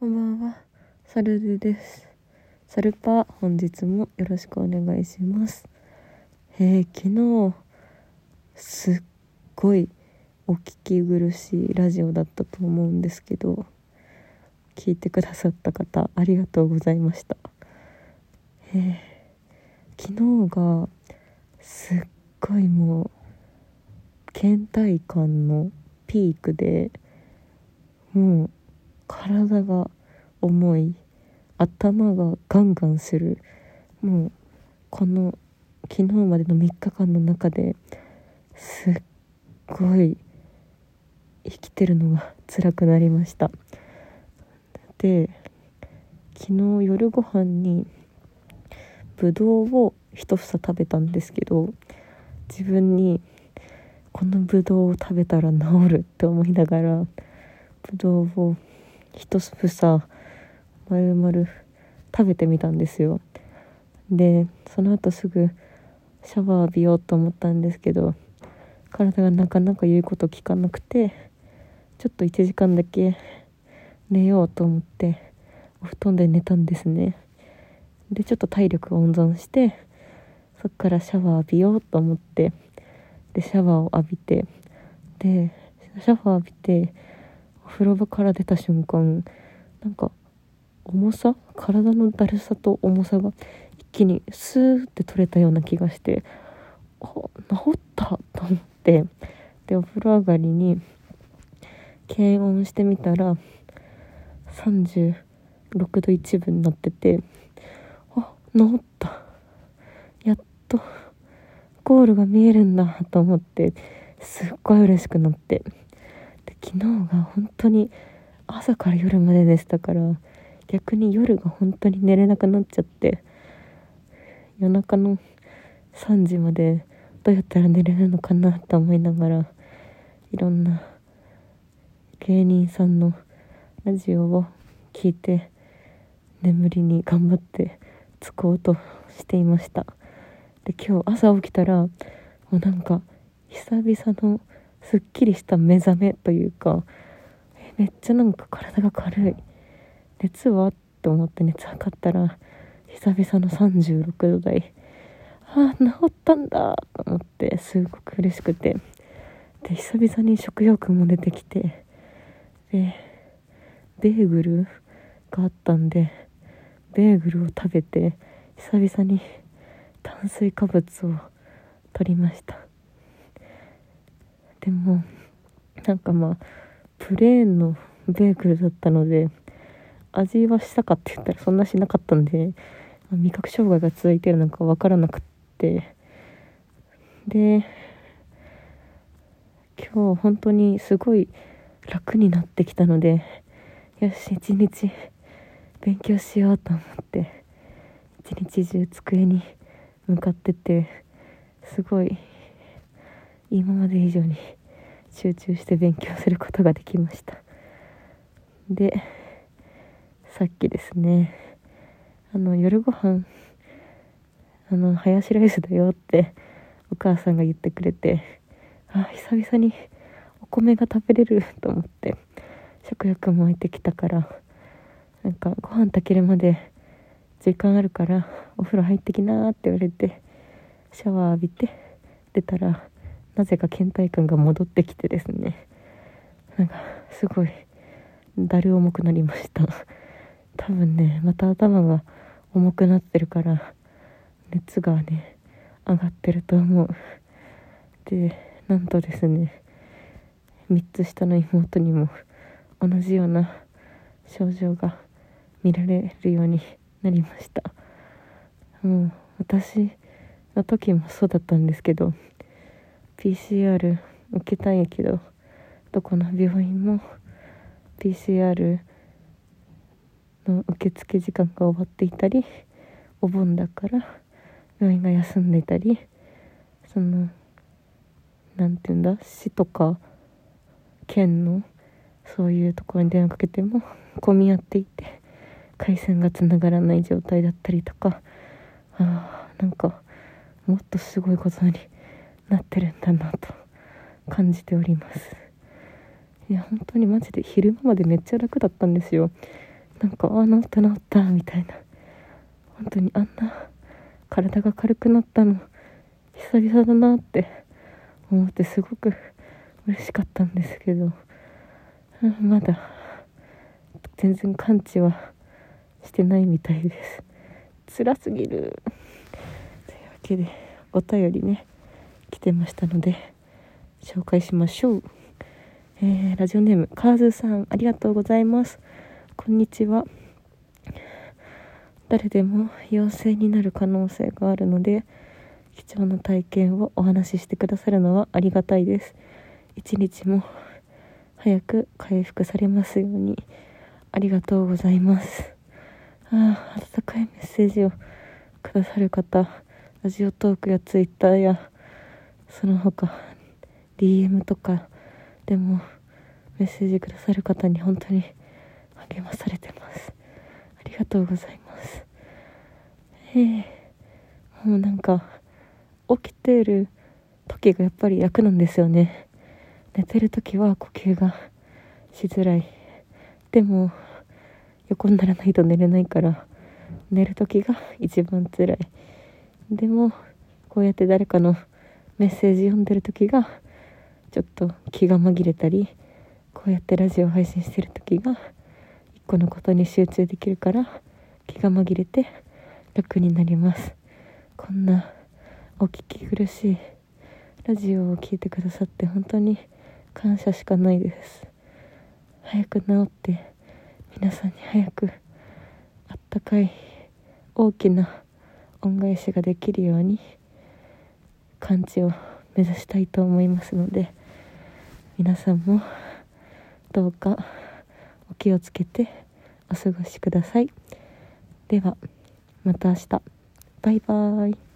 こんばんは、サルルです。サルパ、本日もよろしくお願いします。えー、昨日、すっごいお聞き苦しいラジオだったと思うんですけど、聞いてくださった方、ありがとうございました。えー、昨日が、すっごいもう、倦怠感のピークで、もう、体が重い頭がガンガンする。もうこの昨日までの3日間の中ですっごい生きてるのが辛くなりました。で昨日夜ご飯にぶどうを一房食べたんですけど自分にこのぶどうを食べたら治るって思いながらぶどうを一房丸々食べてみたんですよ。でその後すぐシャワー浴びようと思ったんですけど体がなかなか言うこと聞かなくてちょっと1時間だけ寝ようと思ってお布団で寝たんですね。でちょっと体力温存してそっからシャワー浴びようと思ってでシャワーを浴びてでシャワー浴びて風呂場から出た瞬間なんか重さ？体のだるさと重さが一気にスーって取れたような気がしてあ治った！と思ってでお風呂上がりに検温してみたら36度1分になっててあ治った！やっとゴールが見えるんだ！と思ってすっごい嬉しくなって。昨日が本当に朝から夜まで寝てたから逆に夜が本当に寝れなくなっちゃって夜中の3時までどうやったら寝れるのかなって思いながらいろんな芸人さんのラジオを聞いて眠りに頑張ってつこうとしていました。で今日朝起きたらもうなんか久々のすっきりした目覚めというかめっちゃなんか体が軽い。熱は？って思って熱測ったら久々の36度台。ああ治ったんだと思ってすごく嬉しくて。で久々に食欲も出てきてでベーグルがあったんでベーグルを食べて久々に炭水化物を取りました。でもなんかまあプレーンのベーグルだったので味はしたかって言ったらそんなしなかったんで味覚障害が続いてるのか分からなくって。で今日本当にすごい楽になってきたのでよし一日勉強しようと思って一日中机に向かっててすごい今まで以上に集中して勉強することができました。でさっきですねあの夜ご飯あのハヤシライスだよってお母さんが言ってくれてあ久々にお米が食べれると思って食欲も湧いてきたからなんかご飯炊けるまで時間あるからお風呂入ってきなって言われてシャワー浴びて出たらなぜか倦怠感が戻ってきてですね。なんかすごいだる重くなりました。多分ねまた頭が重くなってるから熱がね上がってると思う。でなんとですね3つ下の妹にも同じような症状が見られるようになりました。もう私の時もそうだったんですけど PCR 受けたんやけどどこの病院も PCR の受付時間が終わっていたりお盆だから病院が休んでいたりその何て言うんだ市とか県のそういうところに電話かけても混み合っていて回線がつながらない状態だったりとか。あーなんかもっとすごいことになってるんだなと感じております。いや本当にマジで昼間までめっちゃ楽だったんですよ。なんかああ治った治ったみたいな。本当にあんな体が軽くなったの久々だなって思ってすごく嬉しかったんですけど。まだ全然完治はしてないみたいです。辛すぎる。というわけでお便りねてましたので紹介しましょう、えー、ラジオネームカーズさんありがとうございます。こんにちは。誰でも陽性になる可能性があるので貴重な体験をお話ししてくださるのはありがたいです。一日も早く回復されますようにありがとうございます。ああ温かいメッセージをくださる方ラジオトークやツイッターやその他 DM とかでもメッセージくださる方に本当に励まされてます。ありがとうございます。ええもうなんか起きてる時がやっぱり役なんですよね。寝てる時は呼吸がしづらい。でも横にならないと寝れないから寝る時が一番辛い。でもこうやって誰かのメッセージ読んでる時がちょっと気が紛れたりこうやってラジオ配信してる時が一個のことに集中できるから気が紛れて楽になります。こんなお聞き苦しいラジオを聴いてくださって本当に感謝しかないです。早く治って皆さんに早くあったかい大きな恩返しができるように完治を目指したいと思いますので皆さんもどうかお気をつけてお過ごしください。ではまた明日。バイバーイ。